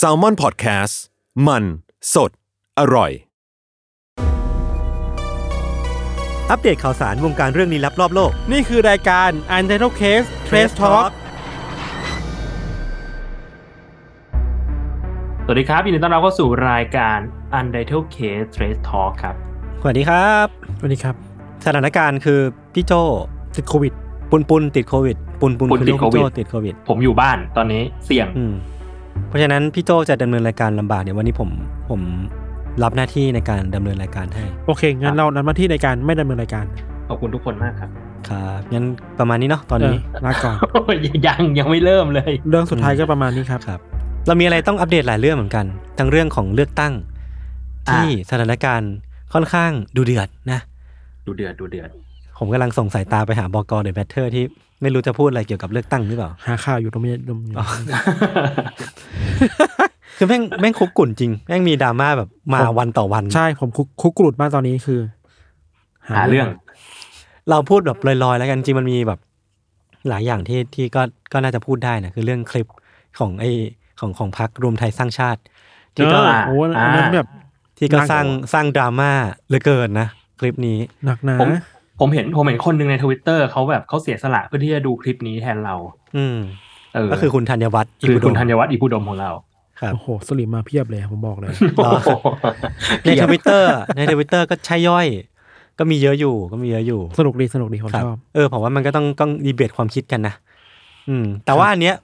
S a l ม o n PODCAST มัน สด อร่อย อัปเดตข่าวสารวงการเรื่องลี้ลับรอบโลก นี่คือรายการ u n t i t l e Case Trace Talk สวัสดีครับยินดีต้อนรับเข้าสู่รายการ u n t i t l e Case Trace Talk ครับ สวัสดีครับ สวัสดีครับ สถานการณ์คือพี่โจติดโควิด ปุนปุนติดโควิด ปุนปุนปุนคือติดลูกพี่โจโควิดติดโควิด ผมอยู่บ้านตอนนี้เสี่ยงอืมเพราะฉะนั้นพี่โจจะดำเนินรายการลำบากเดี๋ยววันนี้ผมผมรับหน้าที่ในการดำเนินรายการให้ โอเคงั้นเรานำหน้าที่ในการไม่ดำเนินรายการขอบคุณทุกคนมากครับครับงั้นประมาณนี้เนาะตอนนี้เลาก่อนยังยังไม่เริ่มเลย เรื่องสุดท้ายก็ประมาณนี้ครับครับ เรามีอะไรต้องอัปเดตหลายเรื่องเหมือนกัน ทั้งเรื่องของเลือกตั้งอ่าที่สถานการณ์ค่อนข้างดูเดือดนะ ดูเดือดดูเดือด ผมกำลังส่งสายตาไปหาบก The MATTER ที่ไม่รู้จะพูดอะไรเกี่ยวกับเลือกตั้งหรือเปล่า หาข่าวอยู่ตรงนี้ตรงนี้คือแม่งแม่งคุกรุ่นจริง แม่งมีดราม่าแบบมาวันต่อวัน ใช่ผมคุกคุกรุ่นมากตอนนี้คือ หาเรื่อง เราพูดแบบลอยๆ แล้วกันจริงมันมีแบบ หลายอย่างที่ที่ก็ก็น่าจะพูดได้นะคือเรื่องคลิปของไอของของพักรวมไทยสร้างชาติ ที่ก็เออโอ้อันนั้นแบบที่ก็น่ากลัวสร้างสร้างดราม่าเหลือเกินนะคลิปนี้หนักหนา ผมผมเห็นผมเห็นคนหนึ่งในทวิตเตอร์เขาแบบเขาเสียสละเพื่อที่จะดูคลิปนี้แทนเรา อืมเออก็คือคุณธัญวัฒน์คืออิพุดมคุณธัญวัฒน์อิพุดมของเราครับโอ้โหสลิมมาเพียบเลยผมบอกเลยเหรอในทวิตเตอร์ในทวิตเตอร์ก็ใช่ย่อย ก็มีเยอะอยู่ก็มีเยอะอยู่ สนุกดีสนุกดีผมครับชอบเออผมว่ามันก็ต้องต้องดีเบตความคิดกันนะอืม แต่ว่าอันเนี้ย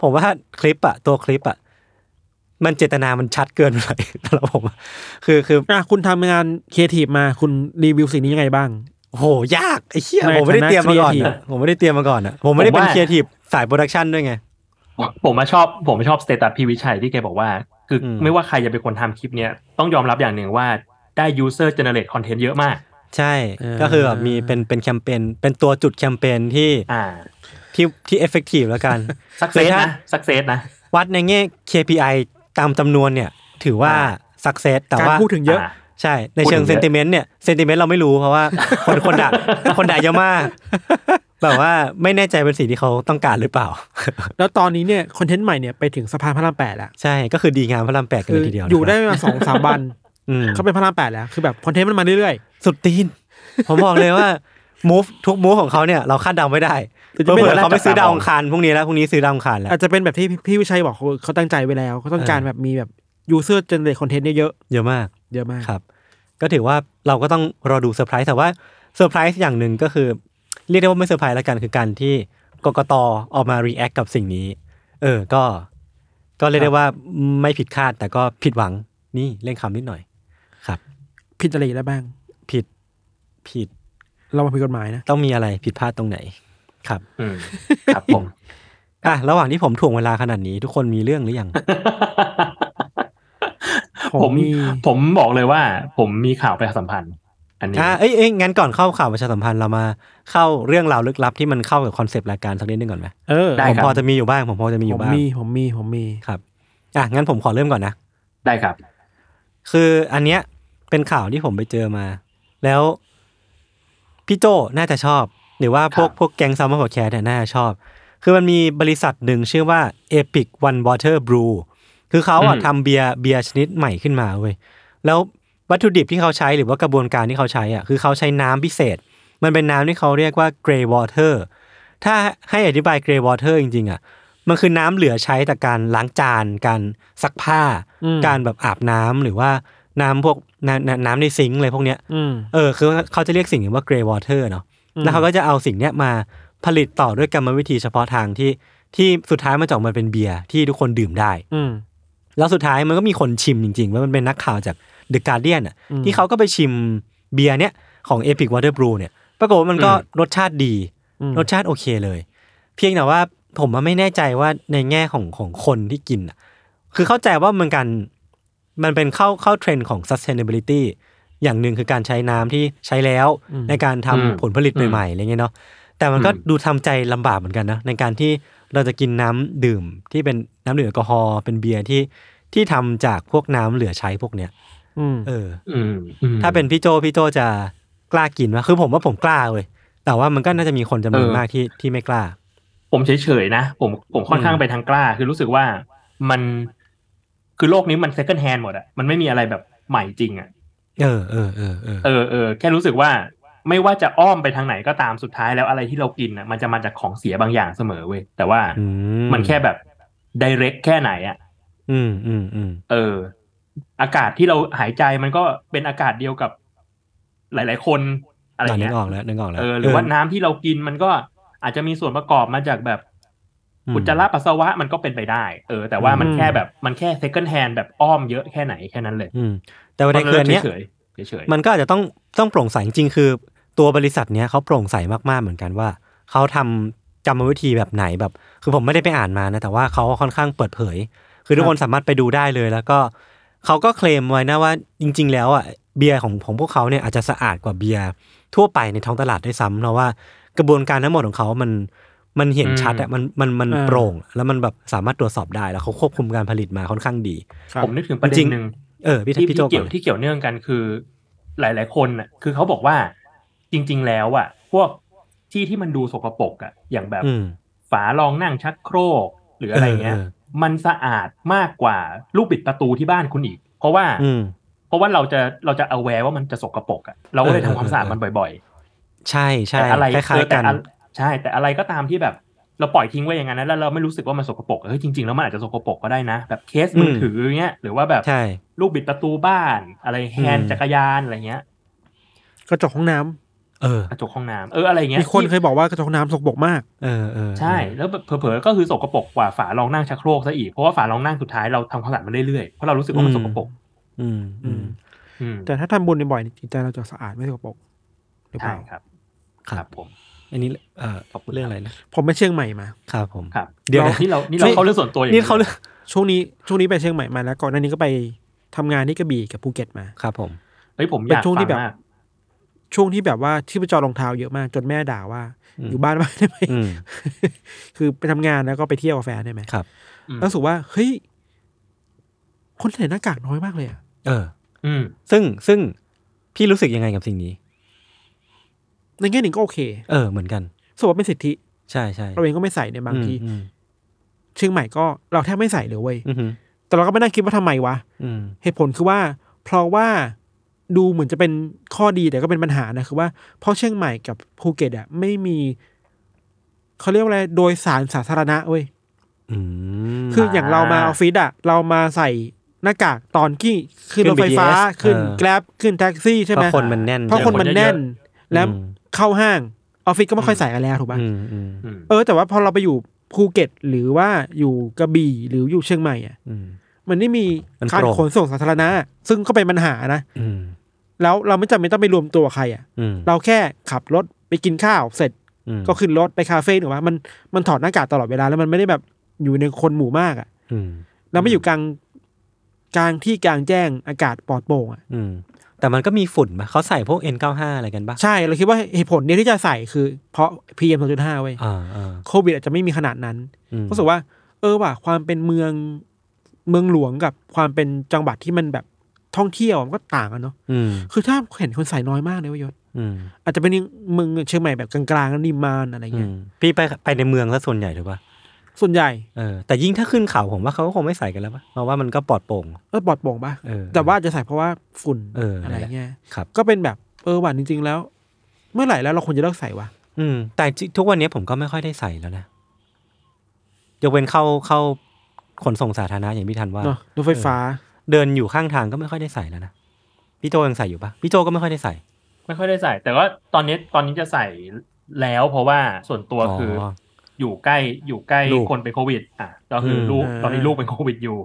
ผมว่าคลิปอะตัวคลิปอะมันเจตนามันชัดเกินไปสำหรับผมอะคือคืออะคุณทำงานครีเอทีฟมาคุณรีวิวสิ่งนี้ยังไงบ้าง โหยากไอ้เชี่ยในผมไม่ได้ฐานะเตรียมมาก่อน creative อะผมไม่ได้เตรียมมาก่อนอะผมไม่ได้เป็นผมว่า ครีเอทีฟสาย production ด้วยไง ผมมาชอบผมชอบ status พี่วิชัยที่แกบอกว่า คืออม ไม่ว่าใครจะเป็นคนทำคลิปเนี้ยต้องยอมรับอย่างหนึ่งว่าได้ user generate content เยอะมาก ใช่เออ ก็คือแบบมีเป็นเป็นแคมเปญเป็นตัวจุดแคมเปญที่อ่า ที่ที่ effective แล้วกัน success คือถ้านะ success นะ วัดในแง่ KPI ตามจำนวนเนี่ย ถือว่าอ่า success แต่การว่าพูดถึงเยอะ อ่า ใช่ ในพูดเชิงถึง sentiment เนี่ย sentiment เราไม่รู้เพราะว่าคนคนด่าคนด่าเยอะมาก แบบว่าไม่แน่ใจเป็นสิ่งที่เขาต้องการหรือเปล่า แล้วตอนนี้เนี่ย content ใหม่เนี่ยไปถึงสะพานพระรามแปดแล้วใช่ก็คือดีงามพระรามแปดกันคืเลอยทีเดียวอยู่ได้นะครับมาสองสามวันอืมเขาเป็นพระรามแปดแล้วคือแบบ content มันมาเรื่อยสุดตีนผมบอกเลยว่า move ทุก move ของเขาเนี่ยเราคาดเดาไม่ได้แต่จะไม่อๆเขาไปซื้อดาวอังคารพรุ่งนี้แล้วพรุ่งนี้ซื้อดาวอังคารๆแล้วอาจจะเป็นแบบที่พี่วิชัยบอกเขาเขาตั้งใจไว้แล้วเขาต้องการแบบมีแบบ user generate content เยอะเยอะมากๆเยอะมากครับ ก็ถือว่าเราก็ต้องรอดูเซอร์ไพรส์แต่ว่าเซอร์ไพรส์อย่างหนึ่งก็คือ เรียกได้ว่าไม่เซอร์ไพรส์แล้วกันคือการที่กกตออกมา react กับสิ่งนี้ เออก็ ก็เรียกได้ว่าไม่ผิดคาดแต่ก็ผิดหวังนี่เล่นคำนิดหน่อย ครับ ผิดอะไรได้บ้าง ผิดผิด เรามาผิดกฎหมายนะ ต้องมีอะไรผิดพลาดตรงไหน ครับอืมครับผมอะระหว่างที่ผมถ่วงเวลาขนาดนี้ ทุกคนมีเรื่องหรือยัง ผมผมมีผมบอกเลยว่า ผมมีข่าวประชาสัมพันธ์ อันนี้อะเอ้ยเอ้ยงั้นก่อนเข้าข่าวประชาสัมพันธ์เรามาเข้าเรื่องราวลึกลับที่มันเข้ากับ concept รายการสักนิดนึงก่อนไหมเออได้ผมครับพอจะมีอยู่บ้างผมพอจะมีอยู่บ้างผมมีผมมีผมมีครับอะงั้นผมขอเริ่มก่อนนะ ได้ครับ คืออันเนี้ยเป็นข่าวที่ผมไปเจอมา แล้วพี่โจน่าจะชอบ หรือว่าพวกครับพวกแก๊ง Salmon Podcast เนี่ยน่าจะชอบ คือมันมีบริษัทหนึ่งชื่อว่า Epic One Water Brew คือเขาอะทำเบียร์เบียร์ชนิดใหม่ขึ้นมาเว้ยแล้ววัตถุดิบที่เขาใช้หรือว่ากระบวนการที่เขาใช้อะคือเขาใช้น้ำพิเศษ มันเป็นน้ำที่เขาเรียกว่า gray water ถ้าให้อธิบาย gray water จริงๆอะมันคือน้ำเหลือใช้จากการล้างจาน การซักผ้าอืมการแบบอาบน้ำหรือว่าน้ำพวกน้ำน้ำน้ำในซิงค์อะไรพวกเนี้ยอืมเออคือเขาจะเรียกสิ่งนี้ว่า grey water เนาะอืมแล้วเขาก็จะเอาสิ่งเนี้ยมาผลิตต่อด้วยกรรมวิธีเฉพาะทางที่ที่สุดท้ายมันจะออกมาเป็นเบียร์ที่ทุกคนดื่มได้อืม แล้วสุดท้ายมันก็มีคนชิมจริงๆ ว่ามันเป็นนักข่าวจาก The Guardian อะอืมที่เขาก็ไปชิมเบียร์เนี้ยของ Epic Water Brew เนี่ย ปรากฏว่ามันก็รสชาติดีอืมรสชาติโอเคเลย เพียงแต่ว่าผมว่าไม่แน่ใจว่าในแง่ของของคนที่กินอะคือเข้าใจว่ามันการมันเป็นเข้าเข้าเทรนด์ของ sustainability อย่างหนึ่งคือการใช้น้ำที่ใช้แล้วในการทำอืมผลผลิตใหม่ๆอะไรเงี้ยเนาะแต่มันก็อืมดูทำใจลำบากเหมือนกันนะในการที่ เราจะกินน้ำดื่มที่เป็นน้ำดื่มแอลกอฮอล์เป็นเบียร์ที่ที่ทำจากพวกน้ำเหลือใช้พวกเนี้ยอืมเอออืมอืมถ้าเป็นพี่โจพี่โจจะกล้ากินไหมคือผมว่าผมกล้าเว้ยแต่ว่ามันก็น่าจะมีคนจำนวนเออมากที่ที่ไม่กล้า ผมเฉยๆนะผมผมค่อนข้างไปทางกล้า คือรู้สึกว่ามันคือโลกนี้มัน second hand หมดอะมันไม่มีอะไรแบบใหม่จริงอะเออเออเออเออเออเออแค่รู้สึกว่า ไม่ว่าจะอ้อมไปทางไหนก็ตามสุดท้ายแล้วอะไรที่เรากินอะมันจะมาจากของเสียบางอย่างเสมอเว้ยแต่ว่าอืมันแค่แบบ direct แค่ไหนอะอืมอืมอืมเออ อากาศที่เราหายใจมันก็เป็นอากาศเดียวกับ หลาย ๆ คนอะไรนึเงี้กยออกแล้วนึกออกแล้วเออหรือว่าน้ำที่เรากินมันก็อาจจะมีส่วนประกอบมาจากแบบอุจจาระปัสสาวะมันก็เป็นไปได้ เออ แต่ว่ามันอืมแค่แบบมันแค่ second hand แบบอ้อมเยอะแค่ไหนแค่นั้นเลย อืม แต่ประเด็นคืออันเนี้ยเฉยๆเฉยๆมันก็อาจจะต้องต้องโปร่งใสจริงๆคือ ตัวบริษัทเนี้ยเขาโปร่งใสมากๆเหมือนกันว่าเขาทำกรรมวิธีแบบไหนแบบ คือผมไม่ได้ไปอ่านมานะแต่ว่าเขาค่อนข้างเปิดเผย คือทุกคนสามารถไปดูได้เลย แล้วก็เขาก็เคลมไว้นะว่าจริง ๆ แล้วอะเบียร์ของของพวกเขาเนี่ยอาจจะสะอาดกว่าเบียร์ทั่วไปในท้องตลาดด้วยซ้ำเพราะว่ากระบวนการทั้งหมดของเขามันมันเห็นชัดอะมันมันมันอ่าโปร่ง แล้วมันแบบสามารถตรวจสอบได้แล้วเขาควบคุมการผลิตมาค่อนข้างดีครับผมนึกถึงประเด็จรินงหนึ่งเออพี่ที่พี่โจที่เกี่ยวก่อนที่เกี่ยวเนื่องกันคือ หลาย ๆ คนน่ะคือเขาบอกว่า จริง ๆ แล้วอะพวกที่ที่มันดูสกปรกอะอย่างแบบอืมฝารองนั่งชักโครกหรืออะไรเงี้ยเออเออมันสะอาดมากกว่าลูกบิดประตูที่บ้านคุณอีก เพราะว่าอืมเพราะว่าเราจะเราจะเอาแวร์ว่ามันจะสกปรกอะเราก็เลยเออทำความสะอาดเออมันบ่อยใช่ๆใช่แต่อะไรคล้ายเออๆแต่กันอะใช่ แต่อะไรก็ตามที่แบบเราปล่อยทิ้งไว้อย่างนั้นนะแล้วเราไม่รู้สึกว่ามันสกปรกเฮ้ยจริงๆแล้วมันอาจจะสกปรกก็ได้นะ แบบเคสมือถือเงี้ยหรือว่าแบบใช่ลูกบิดประตูบ้าน อะไรแฮนอืด์มจักรยานอะไรเงี้ยกระจกห้องน้ำ เออกระจกห้องน้ำเอออะไรเงี้ยมีคนที่เคยบอกว่ากระจกห้องน้ำสกปรกมากเออเออใช่แล้วแบบเผลอๆก็คือสกปรกกว่าฝารองนั่งชักโครกซะอีกเพราะว่าฝารองนั่งสุดท้ายเราทำความสะอาดมันเรื่อยๆเพราะเรารู้สึกว่ามันสกปรกอืมอืมอืมแต่ถ้าทำบุญบ่อยๆจิตใจเราจะสะอาดไม่สกปรกหรือเปใช่ล่าครับ ครับผมอันนี้เอ่อขอบคุณเรื่องอะไรนะผมไปเชียงใหม่มาครับผมครับเดี๋ยวนะนี่เรานี่เราเข้าเรื่องส่วนตัวอย่างนี่เขาเรื่องช่วงนี้ช่วงนี้ไปเชียงใหม่มาแล้วก่อนหน้านี้ก็ไปทำงานที่กระบี่กับภูเก็ตมาครับ ผมเฮ้ยผมอเป็นยากช่วงที่ฟังแบบมาก ช่วงที่แบบว่าที่ไปจอรองเท้าเยอะมากจนแม่ด่าว่า อยู่บ้านบ้านได้ไหมอืมคือไปทำงานแล้วก็ไปเที่ยวกับแฟนได้ไหมครับแล้วรู้สึกว่าเฮ้ยคนใส่หน้ากากน้อยมากเลยอะเออ อืม ซึ่งซึ่งพี่รู้สึกยังไงกับสิ่งนี้ ในแง่หนึ่งก็โอเค เออเหมือนกันรู้สึกว่าเป็นสิทธิ ใช่ใช่เราเองก็ไม่ใส่ในบางทีอืมเชียงใหม่ก็เราแทบไม่ใส่เลยเว้ยอืมอืมแต่เราก็ไม่นั่งคิดว่าทำไมวะอืมเหตุผลคือว่า เพราะว่า ดูเหมือนจะเป็นข้อดีแต่ก็เป็นปัญหานะคือว่าเพราะเชียงใหม่กับภูเก็ตอะไม่มีเขาเรียกว่าอะไรโดยสารสาธารณะเว้ยอืมคืออย่างเรามาออฟฟิศอะ เรามาใส่หน้ากากตอนที่ขึ้นขึ้รนถไฟฟ้า BTS ขึ้นเออ Grab ขึ้นแท็กซี่ใช่ไหมเพราะคนมันแน่นเพราะคนมันแน่น แล้วอืมเข้าห้างออฟฟิศก็ไม่ค่อยใส่กันแล้วถูกป่ะอืมอืมอืมเออ แต่ว่าพอเราไปอยู่ภูเก็ตหรือว่าอยู่กระบี่หรืออยู่เชียงใหม่อะอื มมันไม่มีมันการโปร่งขนส่งสาธารณะ ซึ่งก็เป็นปัญหานะอืมแล้วเราไม่จำเป็นต้องไปรวมตัวกับใครอะอืมเราแค่ขับรถไปกินข้าวเสร็จอืมก็ขึ้นรถไปคาเฟ่ถูกป่ะมันมันถอดหน้ากากตลอดเวลาแล้วมันไม่ได้แบบอยู่ในคนหมู่มากอะอืมเราไม่อยู่กลางกลางที่กลางแจ้งอากาศปลอดโปร่งอะอืมแต่มันก็มีฝุ่นปะเขาใส่พวก N95 อะไรกันปะใช่เราคิดว่าเหตุผลเนี้ยที่จะใส่คือ เพราะ PM 2.5เว้ยอ่าอ่าโควิดอาจจะไม่มีขนาดนั้นอืมรู้สึกว่า เออว่ะความเป็นเมือง เมืองหลวงกับความเป็นจังหวัดที่มันแบบท่องเที่ยวมันก็ต่างกันเนาะอืมคือถ้าเห็นคนใส่น้อยมากเลยเวยยศอืมอาจจะเป็นเมืองเชียงใหม่แบบกลางๆแล้วนิมมานอะไรอืเงี้ยมพี่ไปไปในเมืองซะส่วนใหญ่ถูกปะส่วนใหญ่เออแต่ยิ่งถ้าขึ้นเขาผมว่าเขาก็คงไม่ใส่กันแล้วปะเพราะว่ามันก็ปลอดโปร่งเออปลอดโปร่งปะเออแต่ว่าจะใส่เพราะว่าฝุ่นเอออะไรนั่นแหละเงี้ยครับก็เป็นแบบเออหวานจริง ๆ แล้ว เมื่อไหร่แล้วเราควรจะเลิกใส่วะอืม แต่ทุกวันนี้ผมก็ไม่ค่อยได้ใส่แล้วนะยกเว้นเข้าเข้า ขนส่งสาธารณะอย่างพี่ทันว่าเนาะรถไฟฟ้า เดินอยู่ข้างทางก็ไม่ค่อยได้ใส่แล้วนะพี่โจยังใส่อยู่ปะพี่โจก็ไม่ค่อยได้ใส่ ไม่ค่อยได้ใส่ แต่ว่าตอนนี้ตอนนี้จะใส่แล้ว เพราะว่าส่วนตัวคือออยู่ใกล้อยู่ใกล้ลูกคนเป็นโควิด อะก็คืออมลูกอ่าตอนนี้ลูกเป็นโควิดอยู่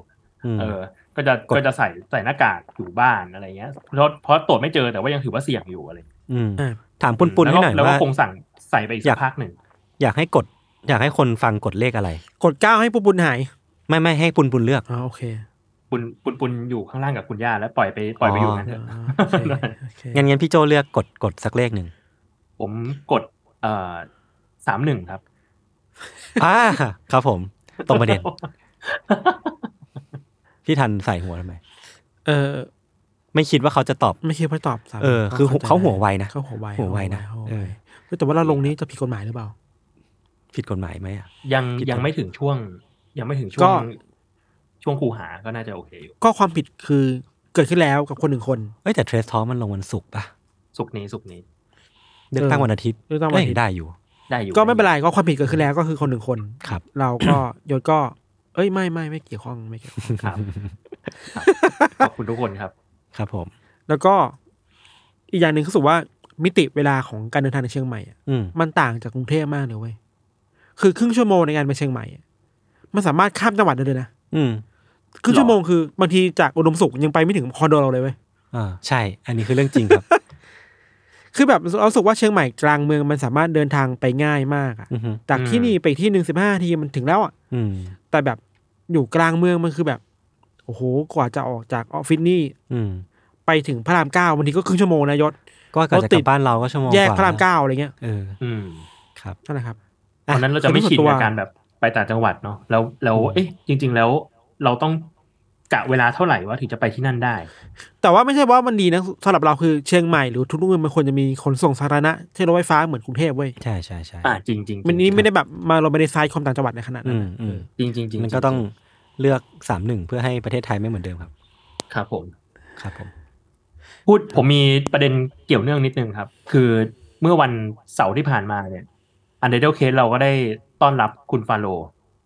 อืมเออ ก็จะกดก็จะใส่ใส่หน้ากากอยู่บ้านอะไรเงี้ยเพราะเพราะตรวจไม่เจอแต่ว่ายังถือว่าเสี่ยงอยู่อะไรอืมอ่าถามปุนปุนๆให้หน่อยแล้วก็แล้วก็ว่าคงสั่งใส่ไปอีกอยาสักกพักหนึ่งอยากให้กด อยากให้คนฟังกดเลขอะไร กดเก้าให้ปุบปุนหาย ไม่ไม่ให้ปุนปุนเลือกอ๋อโอเคปุนปุนปุนอยู่ข้างล่างกับคุณย่าแล้วปล่อยไปปล่อยไปอยู่นั้นเถอ๋อะอโอเคโอเคงั้นงั้นพี่โจเลือกกดกดสักเลขหนึ่งผมกดเอ่อสามหนึ่งครับอ่าครับผม ตรงประเด็น พี่ทันใส่หัวทำไมเออไม่คิดว่าเขาจะตอบ ไม่คิดว่าตอบสามเออคือข้ใจเขาหัวไวนะเขาหัวไวหัวไวนะหัวเอไวอเฮ้ยแต่ว่าเราลงนี้จะผิดกฎหมายหรือเปล่า ผิดกฎหมายไหมอะยังผิดยังไหมไม่ถึงช่วง ยังไม่ถึงช่ก็วงช่วงคูหาก็น่าจะโอเคอยู่ ก็ความผิดคือเกิดขึ้นแล้วกับคนหนึ่งคนเอ้ยแต่เทรสท้อมันลงวันศุกร์ป่ะสุกร์นี้สุกร์นี้เลือกตั้งวันอาทิตย์เลือกตั้งวันอาทิตย์เอ้ยได้อยู่ ได้อยู่ ก็ไม่เป็นไรก็ความผิดเกิดขึ้นแล้วก็คือคนหนึ่งคนครับ เราก็ยศก็ เอ้ยไม่ไม่ไม่เกี่ยวข้องไม่เกี่ยวข้องครับครับขอบคุณทุกคนครับ ครับผม แล้วก็อีกอย่างหนึ่งคือรู้สึกว่ามิติเวลาของการเดินทางในเชียงใหม่อะอืมมันต่างจากกรุงเทพมากเลยเว้ยคือครึ่งชั่วโมงในการไปเชียงใหม่อะ มันสามารถข้ามจังหวัดได้เลยนะอืมครึ่งชั่วโมงคือบางทีจากอุดมสุขยังไปไม่ถึงคอนโดเราเลยเว้ยอ่าใช่ อันนี้คือเรื่องจริงครับ คือแบบเรารู้สึกว่าเชียงใหม่กลางเมืองมันสามารถเดินทางไปง่ายมากอะอือฮึจากที่นี่ไปอีกที่หนึ่งสิบห้าทีมันถึงแล้วอะอืมแต่แบบอยู่กลางเมืองมันคือแบบ โอ้โหกว่าจะออกจากออฟฟิศนี่อืมไปถึงพระรามเก้าบางทีก็ครึ่งชั่วโมงนะยศก็กว่าจะกลับบ้านเราก็ชั่วโมงแยกว่าพระรามเก้าอะไรเงี้ยเอออืมครับนั่นแหละครับตอนนั้นเราจะไม่ชินกับการแบบ ไปต่างจังหวัดเนาะแล้วแล้วอืมเอ๊ะจริง ๆ แล้วเราต้องกะเวลาเท่าไหร่ว่าถึงจะไปที่นั่นได้ แต่ว่าไม่ใช่ว่ามันดีนะสำหรับเราคือเชียงใหม่หรือทุกเมืองมันควรจะมีขนส่งสาธารณะเช่นรถไฟฟ้าเหมือนกรุงเทพเว้ยใช่ใช่ใช่อ่าจริงๆจริงมันนี้ไม่ได้แบบมาเราไม่ได้ไซด์ความต่างจังหวัดในขนาดนั้อืนมอืมจริงจริงจริงมันก็ต้องเลือกสามหนึ่งเพื่อให้ประเทศไทยไม่เหมือนเดิมครับ ครับผมครับผม พูดผมมีประเด็นเกี่ยวเนื่องนิดนึงครับ คือเมื่อวันเสาร์ที่ผ่านมาเนี่ย Untitled Case เราก็ได้ ต้อนรับคุณฟาโล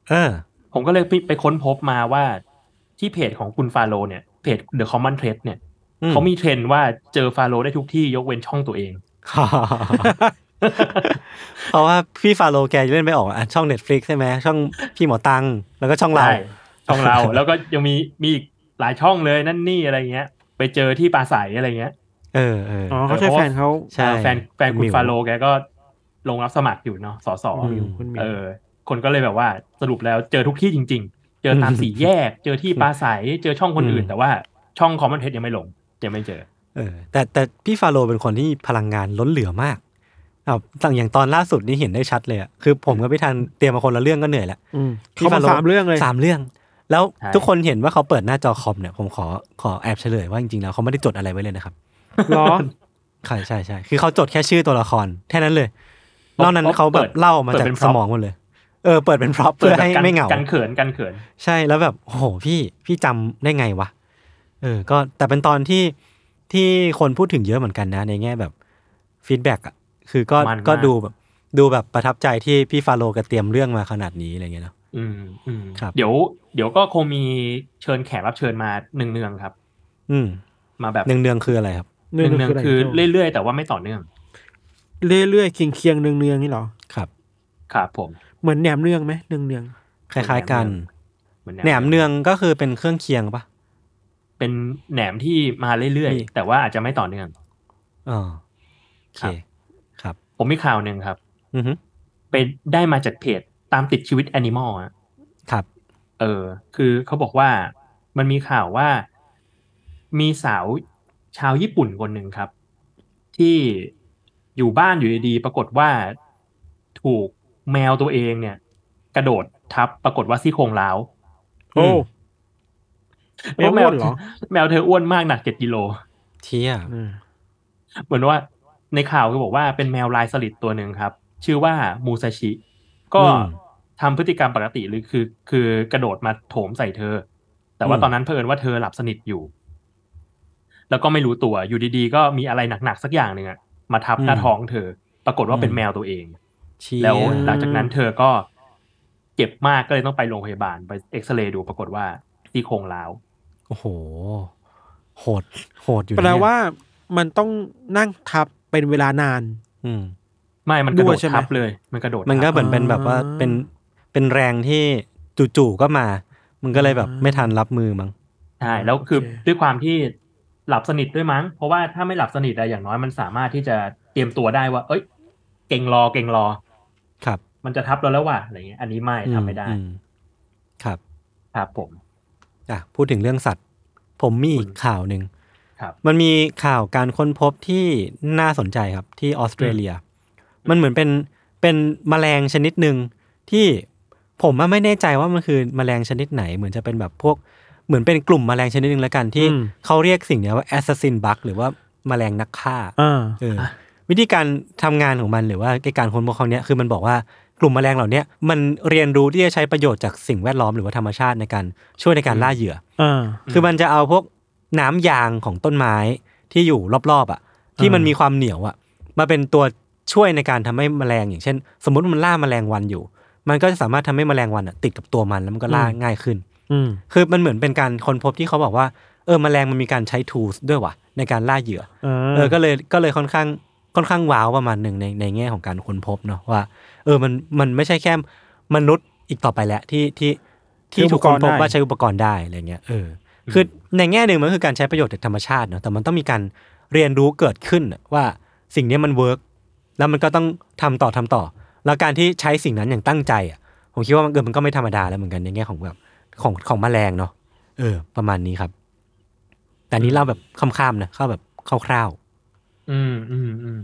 เออ ผมก็เลยไปไปค้นพบมาว่าที่เพจของคุณฟาโลเนี่ยเพจ The Common Thread เนี่ยอืมเขามีเทรนด์ว่าเจอฟาโลได้ทุกที่ยกเว้นช่องตัวเองเพราะว่าพี่ฟาโลแกเล่นไม่ออกอะช่อง Netflix ใช่ไหมช่องพี่หมอตัง แล้วก็ช่องเราใช่ช่องเราแล้วก็ยังมีมีอีกหลายช่องเลยนั่นนี่อะไรเงี้ย ไปเจอที่ปราศรัยอะไรเงี้ย เออเอออ๋อเขาใช่แฟนเขาใช่เออแฟนแฟนคุณคุณณหมิวฟาโลแกก็ ลงรับสมัครอยู่เนาะสสคุณหมิวคุณหมิวเออ คนก็เลยแบบว่าสรุปแล้วเจอทุกที่จริง ๆ เจอตามสี่แยก เจอที่ปราศรัยเจอช่องคนอื่น แต่ว่าช่อง Common Thread ยังไม่ลงยังไม่เจอ เออ แต่แต่พี่ฟาโลเป็นคนที่พลังงานล้นเหลือมากอ้าวต่างอย่างตอนล่าสุดนี่เห็นได้ชัดเลยอะคือผมก็ไม่ทันเตรียมมาคนละเรื่องก็เหนื่อยแล้วอืมพี่เขามาฟาโลสามเรื่องเลยสามเรื่อง แล้วใช่ทุกคนเห็นว่าเขาเปิดหน้าจอคอมเนี่ยผมขอขอแอบเฉลยว่าจริงๆแล้วเขาไม่ได้จดอะไรไว้เลยนะครับเหรอใช่ใช่ใช่คือเขาจดแค่ชื่อตัวละครแค่นั้นเลย นอกนั้นเขาแบบเล่ามาจากสมองหมดเลย เออ เปิดเป็น prop เพื่อให้แบบกันไม่เหงากันเขินกันเขิน ใช่แล้วแบบโอ้โหพี่พี่จำได้ไงวะเออ ก็แต่เป็นตอนที่ที่คนพูดถึงเยอะเหมือนกันนะ ในแง่แบบ feedback อะคือก็มันมากก็ดูแบบดูแบบประทับใจที่พี่ฟาโลก็เตรียมเรื่องมาขนาดนี้อะไรเงี้ยเนาะอืมอืมครับ เดี๋ยว เดี๋ยวก็คงมีเชิญแขกรับเชิญมาหนึ่งเนืองๆครับ อืม มาแบบหนึ่งเดืองคืออะไรครับหนึ่งเนืองะไรคือโจ้เรื่อยๆแต่ว่าไม่ต่อเนื่อง เรื่อยๆเคียงเคียงๆเนืองเนืองๆนี่เหรอครับ ครับผม เหมือนแหนมเนืองไหมเนืองเนืองคล้ายๆกันเหมือนแหนมเนืองก็คือเป็นเครื่องเคียงปะเป็นแหนมที่มาเรื่อยมีๆแต่ว่าอาจจะไม่ต่อเนื่องอ๋อโอเคครับครับผมมีข่าวหนึ่งครับ อือฮึไปได้มาจากเพจตามติดชีวิตแอนิมอลอะครับ เออ คือเขาบอกว่ามันมีข่าวว่ามีสาวชาวญี่ปุ่นคนหนึ่งครับ ที่ อยู่บ้านอยู่ดีๆปรากฏว่าถูกแมวตัวเองเนี่ย กระโดดทับปรากฏว่าซี่โครงร้าวโอ้เพราะแมวอ้วนเหรอแมวเธออ้วนมากหนักเจ็ดกิโลเที่ยอืมเหมือนว่าในข่าวก็บอกว่าเป็นแมวลายสลิดตัวหนึ่งครับ ชื่อว่ามูซาชิ ก็อืมทำพฤติกรรมปกติหรือคือ คือกระโดดมาโถมใส่เธอ แต่ว่าอืมตอนนั้นเผอิญว่าเธอหลับสนิทอยู่ แล้วก็ไม่รู้ตัวอยู่ดีๆ ก็มีอะไรหนักๆสักอย่างหนึ่งอะ มาทับหน้าท้องเธอ ปรากฏว่าเป็นแมวตัวเองเชี่ยแล้วหลังจากนั้นเธอก็เจ็บมากก็เลยต้องไปโรงพยาบาลไปเอ็กซเรย์ดูปรากฏว่าซี่โครงร้าว โอ้โห โหด โหดอยู่แปลเนี่ยว่ามันต้องนั่งทับเป็นเวลานาน อืม ไม่มันกระโดด้วดยใช่ไหมทับเลย มันกระโดด มันก็ทับเหมือนเป็นแบบว่าอ่าเป็นเป็นแรงที่จู่ๆก็มามึงก็เลยแบบไม่ทันรับมือมั้งใช่แล้วคือโอเคด้วยความที่ หลับสนิทด้วยมั้ง เพราะว่าถ้าไม่หลับสนิทอะอย่างน้อยมันสามารถที่จะเตรียมตัวได้ว่า เอ้ย เก่งรอเก่งรอ ครับ มันจะทับเราแล้วว่ะอะไรเงี้ย อันนี้ไม่ทำไม่ได้อืมครับ ครับผมอะพูดถึงเรื่องสัตว์ ผมมีอีกข่าวหนึ่งครับมันมีข่าวการค้นพบที่น่าสนใจครับที่ออสเตรเลีย มันเหมือนเป็นเป็นแมลงชนิดหนึ่งที่ผมอะไม่แน่ใจว่ามันคือแมลงชนิดไหน เหมือนจะเป็นแบบพวก เหมือนเป็นกลุ่มแมลงชนิดหนึ่งแล้วกันที่อืมเขาเรียกสิ่งเนี้ยว่า assassin bug หรือว่าแมลงนักฆ่าอ่าเออวิธีการทำงานของมันหรือว่าการค้นพบครั้งเนี้ยคือมันบอกว่ากลุ่มแมลงเหล่าเนี้ยมันเรียนรู้ที่จะใช้ประโยชน์จากสิ่งแวดล้อมหรือว่าธรรมชาติในการช่วยในการล่าเหยื่ออ่าคือมันจะเอาพวกน้ำยางของต้นไม้ที่อยู่รอบๆอะ ที่มันมีความเหนียวอะมาเป็นตัวช่วยในการทำให้แมลงอย่างเช่น สมมติมันล่าแมลงวันอยู่ มันก็จะสามารถทำให้แมลงวันอะติดกับตัวมันแล้วมันก็ล่าอืมง่ายขึ้นอืม คือมันเหมือนเป็นการค้นพบที่เขาบอกว่า เออแมลงมันมีการใช้ tools ด้วยว่ะในการล่าเหยื่ออ่าเออก็เลยก็เลยค่อนข้างค่อนข้างว้าวประมาณหนึ่งในในแง่ของการค้นพบเนาะว่า เออมันมันไม่ใช่แค่มนุษย์อีกต่อไปแล้วที่ที่ที่ถูกค้นพบว่าใช้อุปกรณ์ได้อะไรเงี้ยเออคือในแง่หนึ่งมันคือการใช้ประโยชน์จากธรรมชาติเนาะแต่มันต้องมีการเรียนรู้เกิดขึ้นน่ะว่าสิ่งนี้มันเวิร์กแล้วมันก็ต้องทำต่อทำต่อ แล้วการที่ใช้สิ่งนั้นอย่างตั้งใจอะผมคิดว่ามันเกิดมันก็ไม่ธรรมดาแล้วเหมือนกันในแง่ของแบบ ของของแมลงเนาะเออ ประมาณนี้ครับ แต่อันนี้เล่าแบบค่ำๆนะเข้าแบบคร่าวๆอืมอืมอืม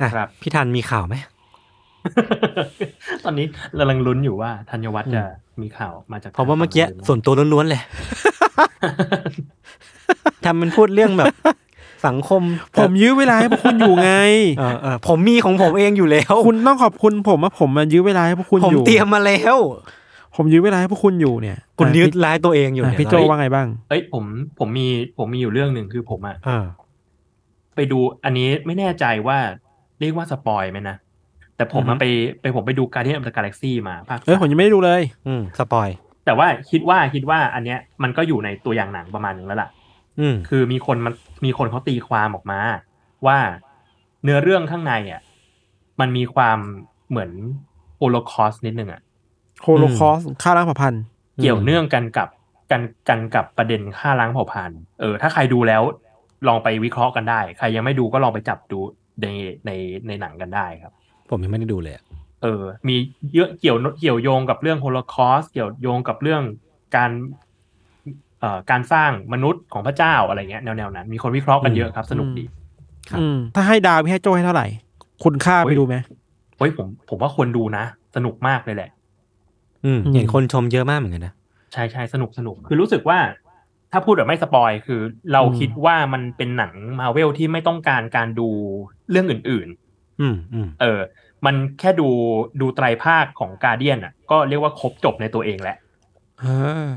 อะครับพี่ทันมีข่าวไหมตอนนี้กำลังลุ้นอยู่ว่าธัญวัฒน์จะมีข่าวมาจากเพราะว่าเมื่อกี้ทงฝั่งส่วนตัวล้วนๆเลยทำมันพูดเรื่องแบบ สังคม ผมยื้อเวลาให้พวกคุณอยู่ไงเออเออผมมีของผมเองอยู่แล้ว คุณต้องขอบคุณผมว่าผมมันยื้อเวลาให้พวกคุณผมอยู่เตรียมมาแล้ว ผมยื้อเวลาให้พวกคุณอยู่เนี่ยคุณอะยืดพี่ร้ายตัวเองอยู่อะเนี่ยพี่โจว่าไงบ้าง เอ้ยผมผมมีผมมีอยู่เรื่องหนึ่งคือผมอะเออไปดูอันนี้ไม่แน่ใจว่าเรียกว่าสปอยไหมนะ แต่ผมอือฮึอะไปไปผมไปดูการ d ี a n of the Galaxy มาภาคเอ้ยผมยังไม่ได้ดูเลย อืมสปอย แต่ว่าคิดว่าคิดว่าอันเนี้ยมันก็อยู่ในตัวอย่างหนังประมาณนึงแล้วล่ะ อืมคือมีคนมันมีคนเขาตีความออกมา ว่าเนื้อเรื่องข้างในอะมันมีความเหมือนโ o โลคอสนิดนึงอะ โฮโลคอสฆ่าล้างเผ่าพันธุ์เกี่ยวเนื่องกันกับกันกันกับประเด็นฆ่าล้างเผ่าพันธุ์เออถ้าใครดูแล้วลองไปวิเคราะห์กันได้ ใครยังไม่ดูก็ลองไปจับดูในในในหนังกันได้ครับ ผมยังไม่ได้ดูเลยอะเออ มีเยอะเกี่ยวเกี่ยวโยงกับเรื่องโฮโลคอสเกี่ยวโยงกับเรื่องการเอ่อการสร้างมนุษย์ของพระเจ้าอะไรเงี้ยแนวแนวๆนั้น มีคนวิเคราะห์กันเยอะครับ สนุกดีอืมถ้าให้ดาวพี่ให้โจให้เท่าไหร่ คุณค่าโอ้ไปยดูไหมเฮ้ยผมผมว่าควรดูนะ สนุกมากเลยแหละ อืมอืมเห็นคนชมเยอะมากเหมือนกันนะใช่ใช่สนุกสนุกคือรู้สึกว่า ถ้าพูดแบบไม่สปอยคือ เราคิดว่ามันเป็นหนังมาเวลที่ไม่ต้องการการดูเรื่องอื่นอืมอืมๆเออ มันแค่ดูดูไตรภาคของกาเดียนอะ ก็เรียกว่าครบจบในตัวเองแหละอ่า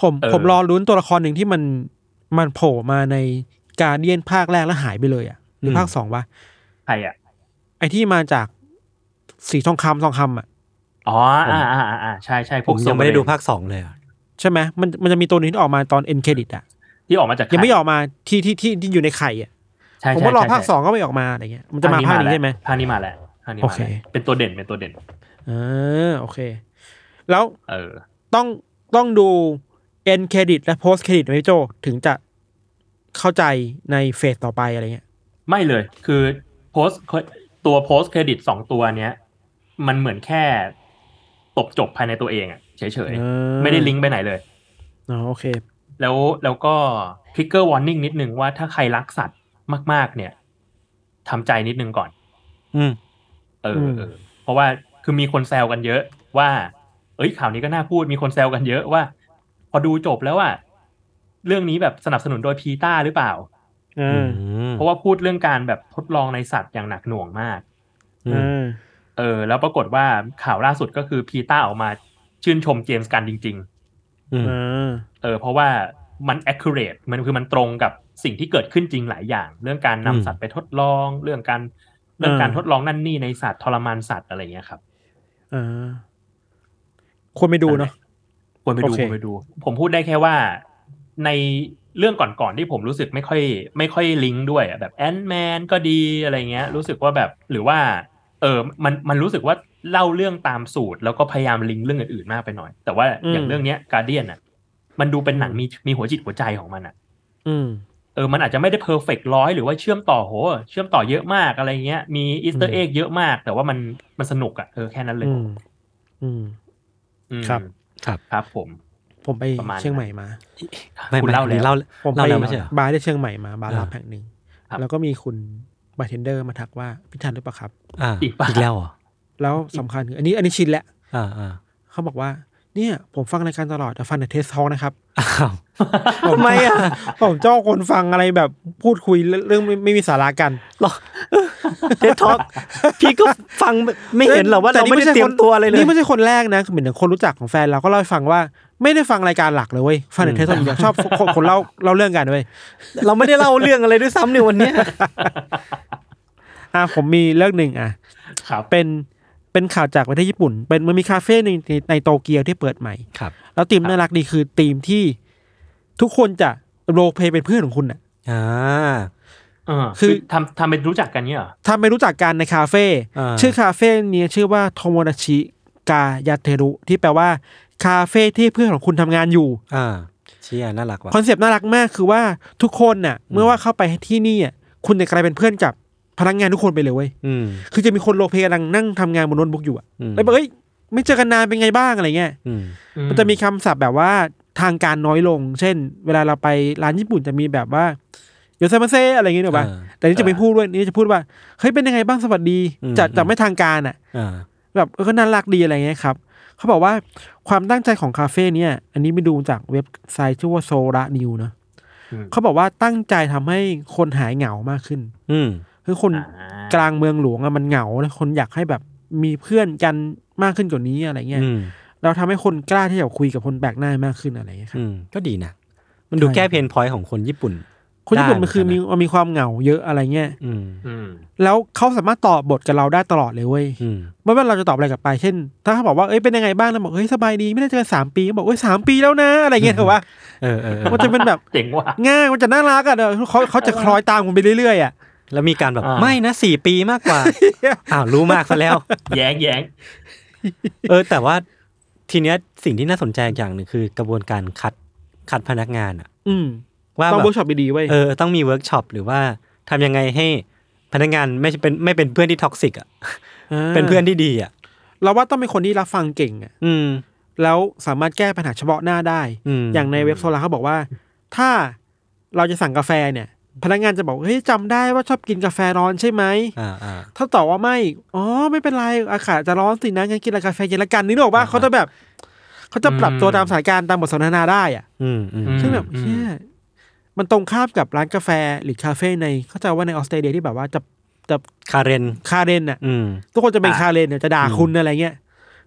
ผมเออผมรอลุ้นตัวละครหนึ่งที่มันมันโผล่มาในการเดียนภาคแรกแล้วหายไปเลยอะหรือภาคสองวะใครอะไอที่มาจากสีทองคำทองคำอะ อ๋ออ่าอ่าอ่าอ่าใช่ใช่พผวกมยังไม่ได้ดูโซเบรนภาคสองเลยอะใช่ไหมมันมันจะมีตัวหนึงที่ออกมาตอนเอ็นเครดิตอะที่ออกมาจากยังไม่ใครออกมาที่ที่ที่ที่อยู่ในไข่อะใช่ผมใช่ว่ารอใช่ภาคใช่สองก็ไม่ออกมาอะไรเงี้ยมันจะมาภาคนี้ใช่ไหมภาคนี้มาแล้วภาคนี้โอมาเคแล้วเป็นตัวเด่นเป็นตัวเด่นอ่าโอเค แล้วเออต้องต้องดูเอ็นเครดิตและโพสเครดิตไหมพี่โจถึงจะเข้าใจในเฟสต่อไปอะไรเงี้ย ไม่เลยคือโพสตัวโพสเครดิตสองตัวเนี้ย มันเหมือนแค่ ตบจบภายในตัวเองอะเฉยอ่าๆไม่ได้ลิงก์ไปไหนเลยอ๋อโอเค แล้วแล้วก็ทริกเกอร์วอร์นิ่งนิดนึงว่าถ้าใครรักสัตว์มาก ๆ เนี่ยทำใจนิดนึงก่อน อืมเอออืมเออเพราะว่าคือมีคนแซวกันเยอะว่า เอ้ยข่าวนี้ก็น่าพูดมีคนแซวกันเยอะว่า พอดูจบแล้วอะเรื่องนี้แบบสนับสนุนโดย PETA หรือเปล่าอ่าเพราะว่าพูดเรื่องการแบบทดลองในสัตว์อย่างหนักหน่วงมากอืมอ่า เออ แล้วปรากฏว่าข่าวล่าสุดก็คือ PETA ออกมาชื่นชมเจมส์กันจริงอืมอ่าๆเออ เพราะว่ามัน accurate มันคือมันตรงกับสิ่งที่เกิดขึ้นจริงหลายอย่าง เรื่องการนำสัตว์ไปทดลอง เรื่องการเรื่องการทดลองนั่นนี่ในสัตว์ทรมานสัตว์อะไรเงี้ยครับอ่าควรไปดูเนาะควรไปดูโอเคควรไปดู ผมพูดได้แค่ว่าในเรื่องก่อนๆที่ผมรู้สึกไม่ค่อย ไม่ค่อยลิงก์ด้วยอะแบบแอนแมนก็ดีอะไรเงี้ย รู้สึกว่าแบบหรือว่า เออมันมันรู้สึกว่าเล่าเรื่องตามสูตร แล้วก็พยายามลิงก์เรื่องอื่นๆมากไปหน่อย แต่ว่าอย่างเรื่องเนี้ย Guardian อะ มันดูเป็นหนังมีมีหัวจิตหัวใจของมันอะ อืมเออ มันอาจจะไม่ได้ perfect ร้อยหรือว่าเชื่อมต่อโห เชื่อมต่อเยอะมากอะไรเงี้ย มี Easter egg เยอะมาก แต่ว่ามันมันสนุกอะเออแค่นั้นเลยอืมอืมอืมครับ ครับครับ ผม ผมไปประมาณเชียงใหม่มาไม่คุณไม่เล่าอันนี้แล้วเล่าผมเล่าไปแล้วไม่ใช่เหรอบาร์ที่เชียงใหม่มาบาร์ลับอ่าแห่งหนึ่งครับแล้วก็มีคุณ บาร์เทนเดอร์มาทักว่าพี่ทันหรือเปล่าครับ อ่าอีกปะ อีกแล้วเหรอแล้วสำคัญคืออันนี้อันนี้ชินแล้วอ่าอ่าเขาบอกว่าเนี่ยผมฟังรายการตลอดแต่ฟังแต่ Trace Talk นะครับ อ้าวทำไมอะผมจ้องคนฟังอะไรแบบพูดคุยเรื่องไม่ไม่มีสาระกัน หรอ Trace Talk พี่ก็ฟังไม่เห็นเหรอว่าแต่เรานี่ไม่ได้ใช่เตรียมตัวอะไรเลย นี่ไม่ใช่คนแรกนะคือเหมือนคนรู้จักของแฟนเราก็เล่าให้ฟังว่าไม่ได้ฟังรายการหลักเลยเว้ยฟังแต่ Trace Talk อย่างเดียวชอบคนคนเล่าเล่าเรื่องกันเว้ยเราไม่ได้เล่าเรื่องอะไรด้วยซ้ำในวันเนี้ย อะผมมีเรื่องหนึ่งอะครับเป็นเป็นข่าวจากประเทศญี่ปุ่น เป็นมันมีคาเฟ่ในในในโตเกียวที่เปิดใหม่ครับ แล้วธีมน่ารักดีคือธีมที่ทุกคนจะ roleplay เป็นเพื่อนของคุณอะอ่าเออคือคือทำทำเป็นรู้จักกันเนี่ยเหรอถ้าไม่รู้จักกันในคาเฟ่อ่าชื่อคาเฟ่เนี้ยชื่อว่าโทโมดาชิกายาเทรุที่แปลว่าคาเฟ่ที่เพื่อนของคุณทำงานอยู่ อ่าเชียน่ารักว่ะคอนเซปต์น่ารักมากคือว่าทุกคนน่ะ เมื่อว่าเข้าไปที่นี่อะคุณจะกลายเป็นเพื่อนกับ พนักงานทุกคนไปเลยเว้ยอืมคือจะมีคน roleplay กำลังนั่งทำงานบนโน้ตบุ๊กอยู่อะอืมแล้วบอกเอ้ยไม่เจอกันนานเป็นไงบ้างอะไรเงี้ยอืมมันจะมีคำศัพท์แบบว่าทางการน้อยลง เช่น เวลาเราไปร้านญี่ปุ่นจะมีแบบว่าいらっしゃいませอะไรอย่างเงี้ยหรอปะอ่าแต่นี่จะไม่พูดด้วยนี่จะพูดว่าเฮ้ยเป็นยังไงบ้างสวัสดีอืมจะอืมจะไม่ทางการอะอ่าแบบเออก็น่ารักดีอะไรเงี้ยครับเขาบอกว่าความตั้งใจของคาเฟ่เนี่ย อันนี้ไปดูจากเว็บไซต์ชื่อว่าโซระนิวเนาะอืมเขาบอกว่าตั้งใจทำให้คนหายเหงามากขึ้น อืม คือคนอ่ากลางเมืองหลวงอะมันเหงาแล้วคนอยากให้แบบมีเพื่อนกันมากขึ้นกว่านี้อะไรเงี้ยอืมเราทำให้คนกล้าที่จะคุยกับคนแปลกหน้ามากขึ้นอะไรเงี้ยครับอืมก็ดีนะมันดูใช่แก้เพนพอยต์ของคนญี่ปุ่น คนญี่ปุ่นได้มันคือเหมืมีอนกันนะมันมีความเหงาเยอะอะไรเงี้ยอืมอืมแล้วเขาสามารถตอบบทกับเราได้ตลอดเลยเว้ยอืมไม่ว่าเราจะตอบอะไรกลับไป เช่น ถ้าเขาบอกว่าเอ้ยเป็นยังไงบ้างเราบอกเฮ้ยสบายดีไม่ได้เจอกันสามปีบอกเอ้ยสามปีแล้วนะ อะไรเงี้ยเถอะว่าเออเออเออมันจะเป็นแบบเจ๋งว่ะง่ายมันจะน่ารักอะเดี๋ยวเขาเขาจะคล้อยตามคุณไปเรื่อยๆอะ แล้วมีการแบบอ่าไม่นะสี่ปีมากกว่าอ้าวรู้มากซะแล้ว แย้งแย้งเออ แต่ว่าทีเนี้ยสิ่งที่น่าสนใจอย่างหนึ่งคือกระบวนการคัดคัดพนักงานอะอืมว่าต้องแบเวิร์กช็อปดีๆเว้ยเออต้องมีเวิร์กช็อปหรือว่าทำยังไงให้พนักงานไม่ใช่เป็นไม่เป็นเพื่อนที่ toxic อะเป็นเพื่อนที่ดีอะเราว่าต้องเป็นคนที่รับฟังเก่งอะอืม แล้วสามารถแก้ปัญหาเฉพาะหน้าได้อืมอย่างในเว็บ Sora เขาบอกว่า ถ้าเราจะสั่งกาแฟเนี่ย พนักงานจะบอกเฮ้ยจำได้ว่าชอบกินกาแฟร้อนใช่ไหมอ่าอ่าถ้าตอบว่าไม่ อ๋อไม่เป็นไรอากาศจะร้อนสินะงั้นกินกาแฟเย็นละกันนี่หรอกว่าอ่าเขาจะแบบเขาจะปรับตัวตามสถานการณ์ตามบทสนทนาได้อะอืมอืมซึ่งแบบอืมเชี่ยมันตรงข้ามกับร้านกาแฟหรือคาเฟ่ในเข้าใจว่าในออสเตรเลียที่แบบว่าจะจะคาเรนคาเรนอะอืมทุกคนจะเป็นอ่าคาเรนเนี่ยจะด่าอืมคุณอะไรเงี้ย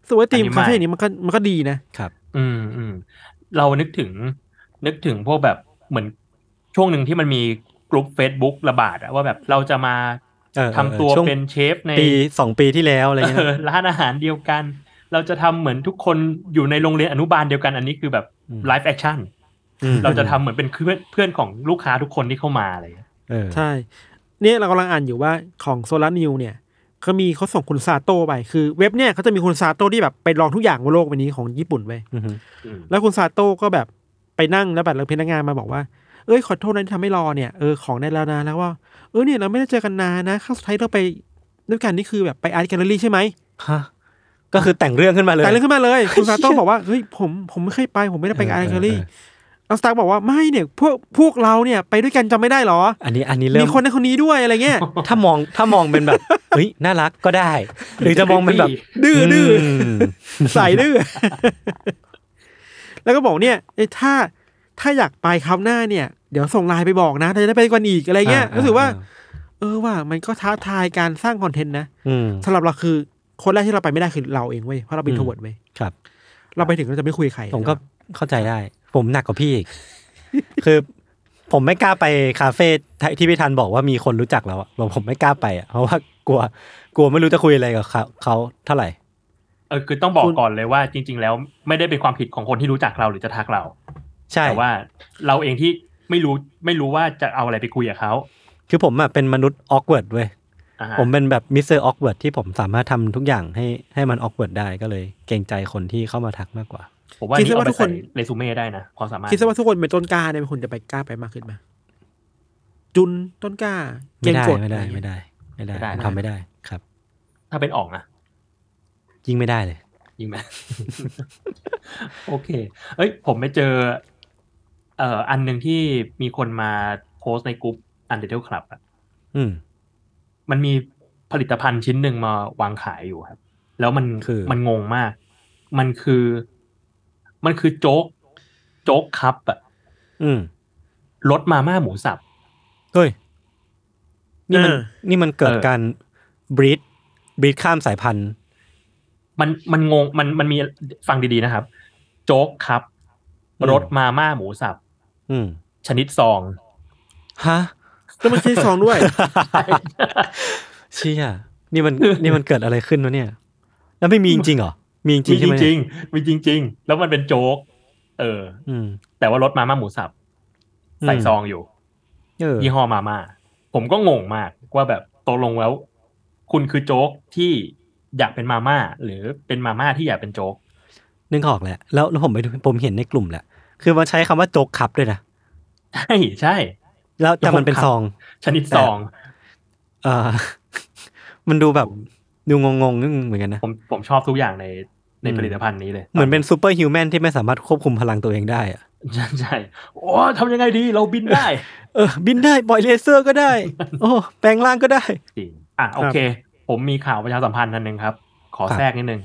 สวยตีมอันนี้คาเฟ่ไม่นี้มันก็มันก็ดีนะครับ อืมอืมเรานึกถึง นึกถึงพวกแบบเหมือนช่วงหนึ่งที่มันมี กลุ่ม Facebook ระบาดอะว่าแบบเราจะมาเออทำตัวช่วงเป็นเชฟในปีสองปีที่แล้วอะไรเงี้ยเออร้านอาหารเดียวกัน เราจะทำเหมือนทุกคนอยู่ในโรงเรียนอนุบาลเดียวกันอันนี้คือแบบอืม live action อืมเราจะทำเหมือนเป็นเพื่อนเพื่อนของลูกค้าทุกคนที่เข้ามาอะไรอย่างเงี้ยเออใช่ เนี่ยเรากำลังอ่านอยู่ว่าของ SoraNews เนี่ยเขามีเขาส่งคุณซาโต้ไป คือเว็บเนี่ยเขาจะมีคุณซาโต้ที่แบบไปลองทุกอย่างบนโลกใบนี้ของญี่ปุ่นไปอืมอืมแล้วคุณซาโต้ก็แบบไปนั่งแล้วแบบเราพนักงานมาบอกว่า เอ้ยขอโทษนะที่ทำให้รอเนี่ยเออของได้แล้วนะแล้วว่าเออเนี่ยเราไม่ได้เจอกันนานนะครั้งสุดท้ายเราไปด้วยกันนี่คือแบบไป art gallery ใช่ไหมฮะก็คือแต่งเรื่องขึ้นมาเลยแต่เรื่องขึ้นมาเลยคุณซาโต้บอกว่าเฮ้ยผมผมไม่เคยไป ผมไม่ได้ไป art gallery เออเออแล้ว staff บอกว่าไม่เนี่ยพวกพวกเราเนี่ยไปด้วยกันจำไม่ได้หรอ อันนี้อันนี้เริ่มมีคนในนคนนี้ด้วยอะไรเงี้ยถ้ามองถ้ามองเป็นแบบเฮ้ยน่ารักก็ได้ หรือจะมองเป็นแบบ ดื้อดื้อมใส่ดื้อแล้วก็บอกเนี่ยเอ้ยถ้า ถ้าอยากไปคราวหน้าเนี่ย เดี๋ยวส่งไลน์ไปบอกนะถ้าจะได้ไปกันอีกอะไรเงี้ยอ่ารู้สึกว่าอ่า เออว่ามันก็ท้าทายการสร้างคอนเทนต์นะอืมสำหรับเราคือคนแรกที่เราไปไม่ได้คือเราเองเว้ยเพราะเราเป็นอืมทวดเว้ยครับ เราไปถึงเราจะไม่คุยกับใครผมก็เข้าใจได้ ผมหนักกว่าพี่อีกคือผมไม่กล้าไปคาเฟ่ที่พี่ทันบอกว่ามีคนรู้จักแล้วอะบอกผมไม่กล้าไปอะเพราะว่ากลัว กลัวไม่รู้จะคุยอะไรกับเขาเขาเท่าไหร่เออคือต้องบอกคุณก่อนเลยว่าจริง ๆ แล้วไม่ได้เป็นความผิดของคนที่รู้จักเราหรือจะทักเราใช่ แต่ว่าเราเองที่ไม่รู้ไม่รู้ว่าจะเอาอะไรไปคุยกับเขาคือผมอะเป็นมนุษย์ออกเวิร์ดเว้ยอ่าฮะผมเป็นแบบมิสเตอร์ออกเวิร์ดที่ผมสามารถทำทุกอย่างให้ให้มันออกเวิร์ดได้ก็เลย เกรงใจคนที่เข้ามาทักมากกว่าผมว่าคิดนี่ซะเอาว่าไปทุกคนใส่เรซูเม่ได้นะความสามารถคิดซะว่าทุกคนเป็นต้นกล้าเนี่ยคุณจะไปกล้าไปมากขึ้นไหมจุนต้นกล้าเกไม่งได้กดไม่ได้อะรไม่เงี้ยได้ไม่ได้ ไม่ได้ผมทำไม่ได้ครับ ถ้าเป็นอ่องนะยิ่งไม่ได้เลยยิงไหมโอเค เอ้ย ผมไปเจอ เอ่ออันหนึ่งที่มีคนมาโพสต์ในกลุ่ม Untitled Club อะอืม มันมีผลิตภัณฑ์ชิ้นหนึ่งมาวางขายอยู่ครับ แล้วมันคือมันงงมาก มันคือ มันคือโจ๊ก โจ๊กคัพอะอืมรสมาม่าหมูสับเฮ้ยนี่มันเออนี่มันเกิดเออการบรีดบรีดข้ามสายพันธุ์ มันมันงงมันมันมีฟังดีๆนะครับ โจ๊กคัพอืมรสมาม่าหมูสับอืม ชนิดซองฮะแล้วมันใช้ซองด้วยเชี่ยนี่มันนี่มันเกิดอะไรขึ้นวะเนี่ย แล้วไม่มีจริงๆเหรอมีจริมีงๆใช่จไหมริงๆมีจริง ๆ แล้วมันเป็นโจ๊ก เออ อืม แต่ว่ารสมาม่าหมูสับอืมใส่ซองอยู่เออยี่ห้อมาม่าผมก็งงมากว่าแบบตกลงแล้ว คุณคือโจ๊กที่อยากเป็นมาม่าหรือเป็นมาม่าที่อยากเป็นโจ๊กนึกออกแหละแล้วแล้วผมไปดูผมเห็นในกลุ่มแหละ คือมันใช้คำว่าโจ๊กคัพด้วยนะใช่ใช่ แล้วแต่มันเป็นโจ๊กคัพซองชนิดซองเออมันดูแบบดูงงๆนึงเหมือนกันนะผมผมชอบทุกอย่างในในอืมผลิตภัณฑ์นี้เลย เหมือนเป็น superhuman ที่ไม่สามารถควบคุมพลังตัวเองได้อะใช่ใช่โอ้ทำยังไงดี เราบินได้ เออ บินได้ปล่อยเลเซอร์ก็ได้ โอ้แปลงร่างก็ได้จริงอะโอเค ผมมีข่าวประชาสัมพันธ์อันหนึ่งครับ ขอครับแทรกนิดนึง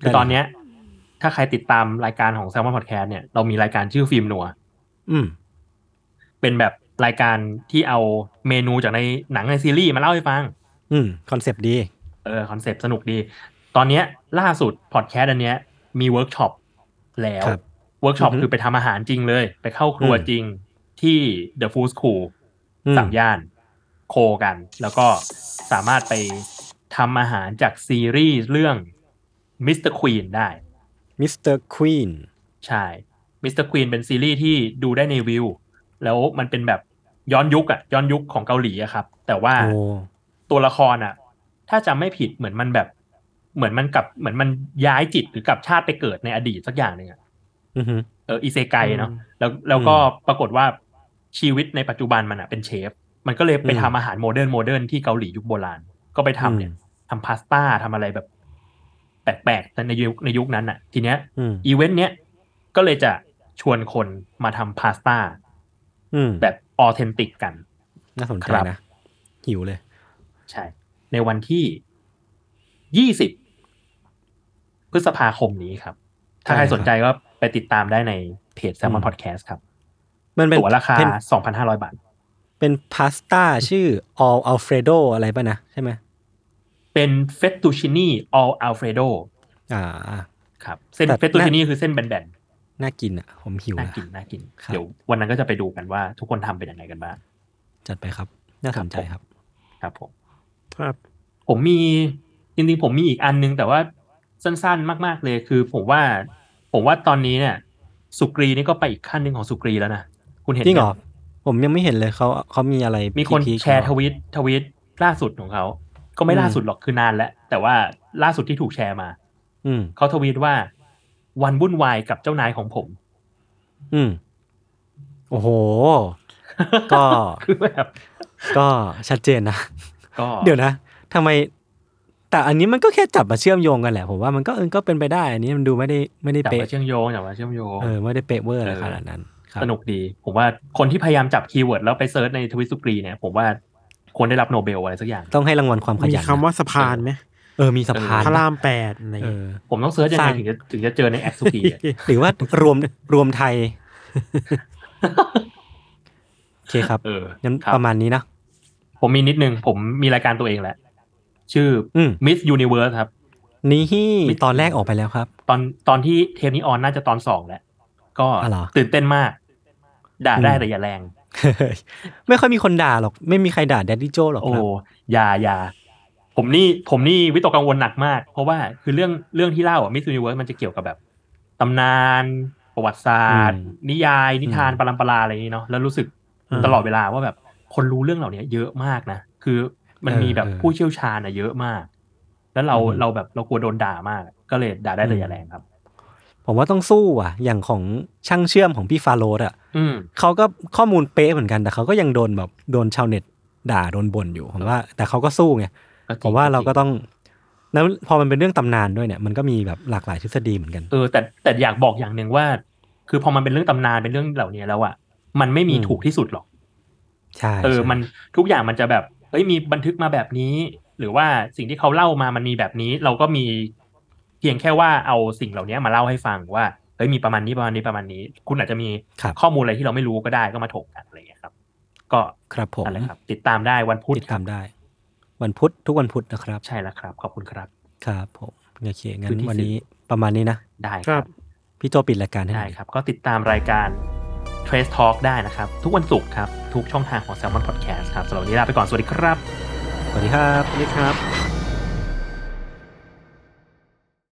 ได้คือตอนเนี้ย ถ้าใครติดตามรายการของ Salmon Podcast เนี่ยเรามีรายการชื่อฟิล์มนัวอืม เป็นแบบรายการที่เอาเมนูจากในหนังในซีรีส์มาเล่าให้ฟัง อืมคอนเซปต์ดี เออคอนเซปต์สนุกดี ตอนเนี้ยล่าสุดพอดแคสต์อันเนี้ยมีเวิร์กช็อปแล้วครับเวิร์กช็อปอือฮึคือไปทำอาหารจริงเลย ไปเข้าครัวอืมจริงที่ The Food School อืมสามย่าน โคกัน แล้วก็สามารถไปทำอาหารจากซีรีส์เรื่อง Mr. Queen ได้ Mr. Queenใช่ Mr. Queen เป็นซีรีส์ที่ดูได้ในวิว แล้วมันเป็นแบบย้อนยุคอะย้อนยุคของเกาหลีอะครับ แต่ว่าโอ้ตัวละครอะถ้าจำไม่ผิดเหมือนมันแบบ เหมือนมันกลับเหมือนมันย้ายจิตหรือกลับชาติไปเกิดในอดีตสักอย่างหนึ่งอะอือฮึเออ isekai เนาะอืมแล้วแล้วก็อืมปรากฏว่าชีวิตในปัจจุบันมันอะเป็นเชฟ มันก็เลยไปอืมทำอาหาร modern modern ที่เกาหลียุคโบราณ ก็ไปทำเนี่ยอืมทำพาสต้าทำอะไรแบบ แปลกๆในยุคในยุคนั้นอะทีเนี้ยอืมอีเวนต์เนี้ยก็เลยจะชวนคนมาทำพาสต้าอืมแบบ authentic กัน น่าสนใจครับนะ หิวเลย ใช่ ในวันที่ยี่สิบพฤษภาคมนี้ครับ ถ้าใครได้ครับสนใจก็ไปติดตามได้ในเพจอื Salmon ม Podcast ครับ มันเป็นตั๋วราคาเป็น2,500บาท เป็นพาสต้าชื่อ all'Alfredo อะไรป่ะนะ ใช่ไหม เป็นเฟตตูชินี่ all'Alfredoอ่าครับเส้นแต่เฟตตูชินี่คือเส้นแบนน่ากินอะ ผมหิวๆน่าละกินน่ากิน ครับ เดี๋ยววันนั้นก็จะไปดูกันว่าทุกคนทำเป็นยังไงกันบ้าง จัดไปครับ น่าสนใจครับ ครับผม ครับ ผมมีจริงๆผมมีอีกอันนึง แต่ว่าสั้นๆมากๆเลยคือผมว่า ผมว่าตอนนี้เนี่ย สุกรีนี่ก็ไปอีกขั้นหนึ่งของสุกรีแล้วนะ คุณเห็นจริงเหรอยังผมยังไม่เห็นเลยเขาเขามีอะไรมีคนพีคๆแชร์เหทรอวิตทวิตล่าสุดของเขา ก็ไม่อืมล่าสุดหรอกคือนานแล้ว แต่ว่าล่าสุดที่ถูกแชร์มา อืมเขาทวีตว่า วันวุ่นวายกับเจ้านายของผม อืมโอ้โห ก็คือแบบก็ชัดเจนนะก็เดี๋ยวนะทำไม แต่อันนี้มันก็แค่จับมาเชื่อมโยงกันแหละผมว่ามันก็เออก็เป็นไปได้ อันนี้มันดูไม่ได้ไม่ได้จับเป๊ะมาเชื่อมโยงจับมาเชื่อมโยงเออไม่ได้เป๊ะเวอร์อะไรเออขนาดนั้นครับสนุกดี ผมว่าคนที่พยายามจับคีย์เวิร์ดแล้วไปเซิร์ชในทวิตสุกรีเนี่ยผมว่า ควรได้รับโนเบลอะไรสักอย่าง ต้องให้รางวัลความขมียันคำว่าสะพานไหมเออมีสะพานพระรามแปดอะไรเอเงี้ยอผมต้องเซิร์ชยังสไงร้างถึงจะถึงจะเจอในแอปสุกรีอะหรือว่ารวมรวมไทยโอเคครับเอองั้นครับประมาณนี้นะผมมีนิดนึง ผมมีรายการตัวเองแหละ ชื่ออม Miss Universe ครับ นี่มิตอนแรกออกไปแล้วครับ ตอนตอนที่เทปนี้ออนน่าจะตอนสองแล้ว ก็อ๋อเหรอตื่นเต้นมาก ด่าได้อืมแต่อย่าแรง ไม่ค่อยมีคนด่าหรอก ไม่มีใครด่าแดดดี้โจหรอกโอ้ครับอย่าอย่าผมนี่ผมนี่วิตกกังวลหนักมาก เพราะว่าคือเรื่องเรื่องที่เล่าอะมิส s ูนิเวิร์สมันจะเกี่ยวกับแบบตำนาน ประวัติศาสตร์อืมนิยาย นิทานอืมปรัมปราอะไรอย่างนี้เนาะแล้วรู้สึกอ่าตลอดเวลาว่าแบบคนรู้เรื่องเหล่านี้เยอะมากนะคือมันมีแบบผู้เชี่ยวชาญอะเยอะมาก แล้วเราเราแบบเรากลัวโดนด่ามาก ก็เลยด่าได้แต่อย่าแรงครับ ผมว่าต้องสู้อะ อย่างของช่างเชื่อมของพี่ฟาโรสอะอืม เขาก็ข้อมูลเป๊ะเหมือนกันแต่เขาก็ยังโดนแบบโดนชาวเน็ตด่าโดนบ่นอยู่ผมว่า แต่เขาก็สู้ไงก็จริงผมว่าเราก็ก็จริงต้องแล้วพอมันเป็นเรื่องตำนานด้วยเนี่ยมันก็มีแบบหลากหลายทฤษฎีเหมือนกันเออแต่แต่อยากบอกอย่างหนึ่งว่า คือพอมันเป็นเรื่องตำนานเป็นเรื่องเหล่านี้แล้วอะมันไม่มีอืมถูกที่สุดหรอกใช่เออใช่มันทุกอย่างมันจะแบบเอ้ยมีบันทึกมาแบบนี้ หรือว่าสิ่งที่เขาเล่ามามันมีแบบนี้ เราก็มีเพียงแค่ว่าเอาสิ่งเหล่านี้มาเล่าให้ฟังว่า เฮ้ยมีประมาณนี้ประมาณนี้ประมาณนี้ คุณอาจจะมีครับข้อมูลอะไรที่เราไม่รู้ก็ได้ก็มาถกกันอะไรอย่างเงี้ยครับ ก็ครับผมนั่นแหละครับ ติดตามได้วันพุธติดครัตาบมได้ วันพุธทุกวันพุธนะครับ ใช่แล้วครับ ขอบคุณครับ ครับผมโอเคงั้คืนอที่วันนี้ประมาณนี้นะ ได้คครัรับบพี่โจปิดรายการให้หได้น่อยครับ ก็ติดตามรายการ Trace Talk ได้นะครับ ทุกวันศุกร์ครับ ทุกช่องทางของ Salmon Podcast ครับสำหรับวันนี้ลาไปก่อนสวัสดีครับ สวัสดีครับนี่ครับ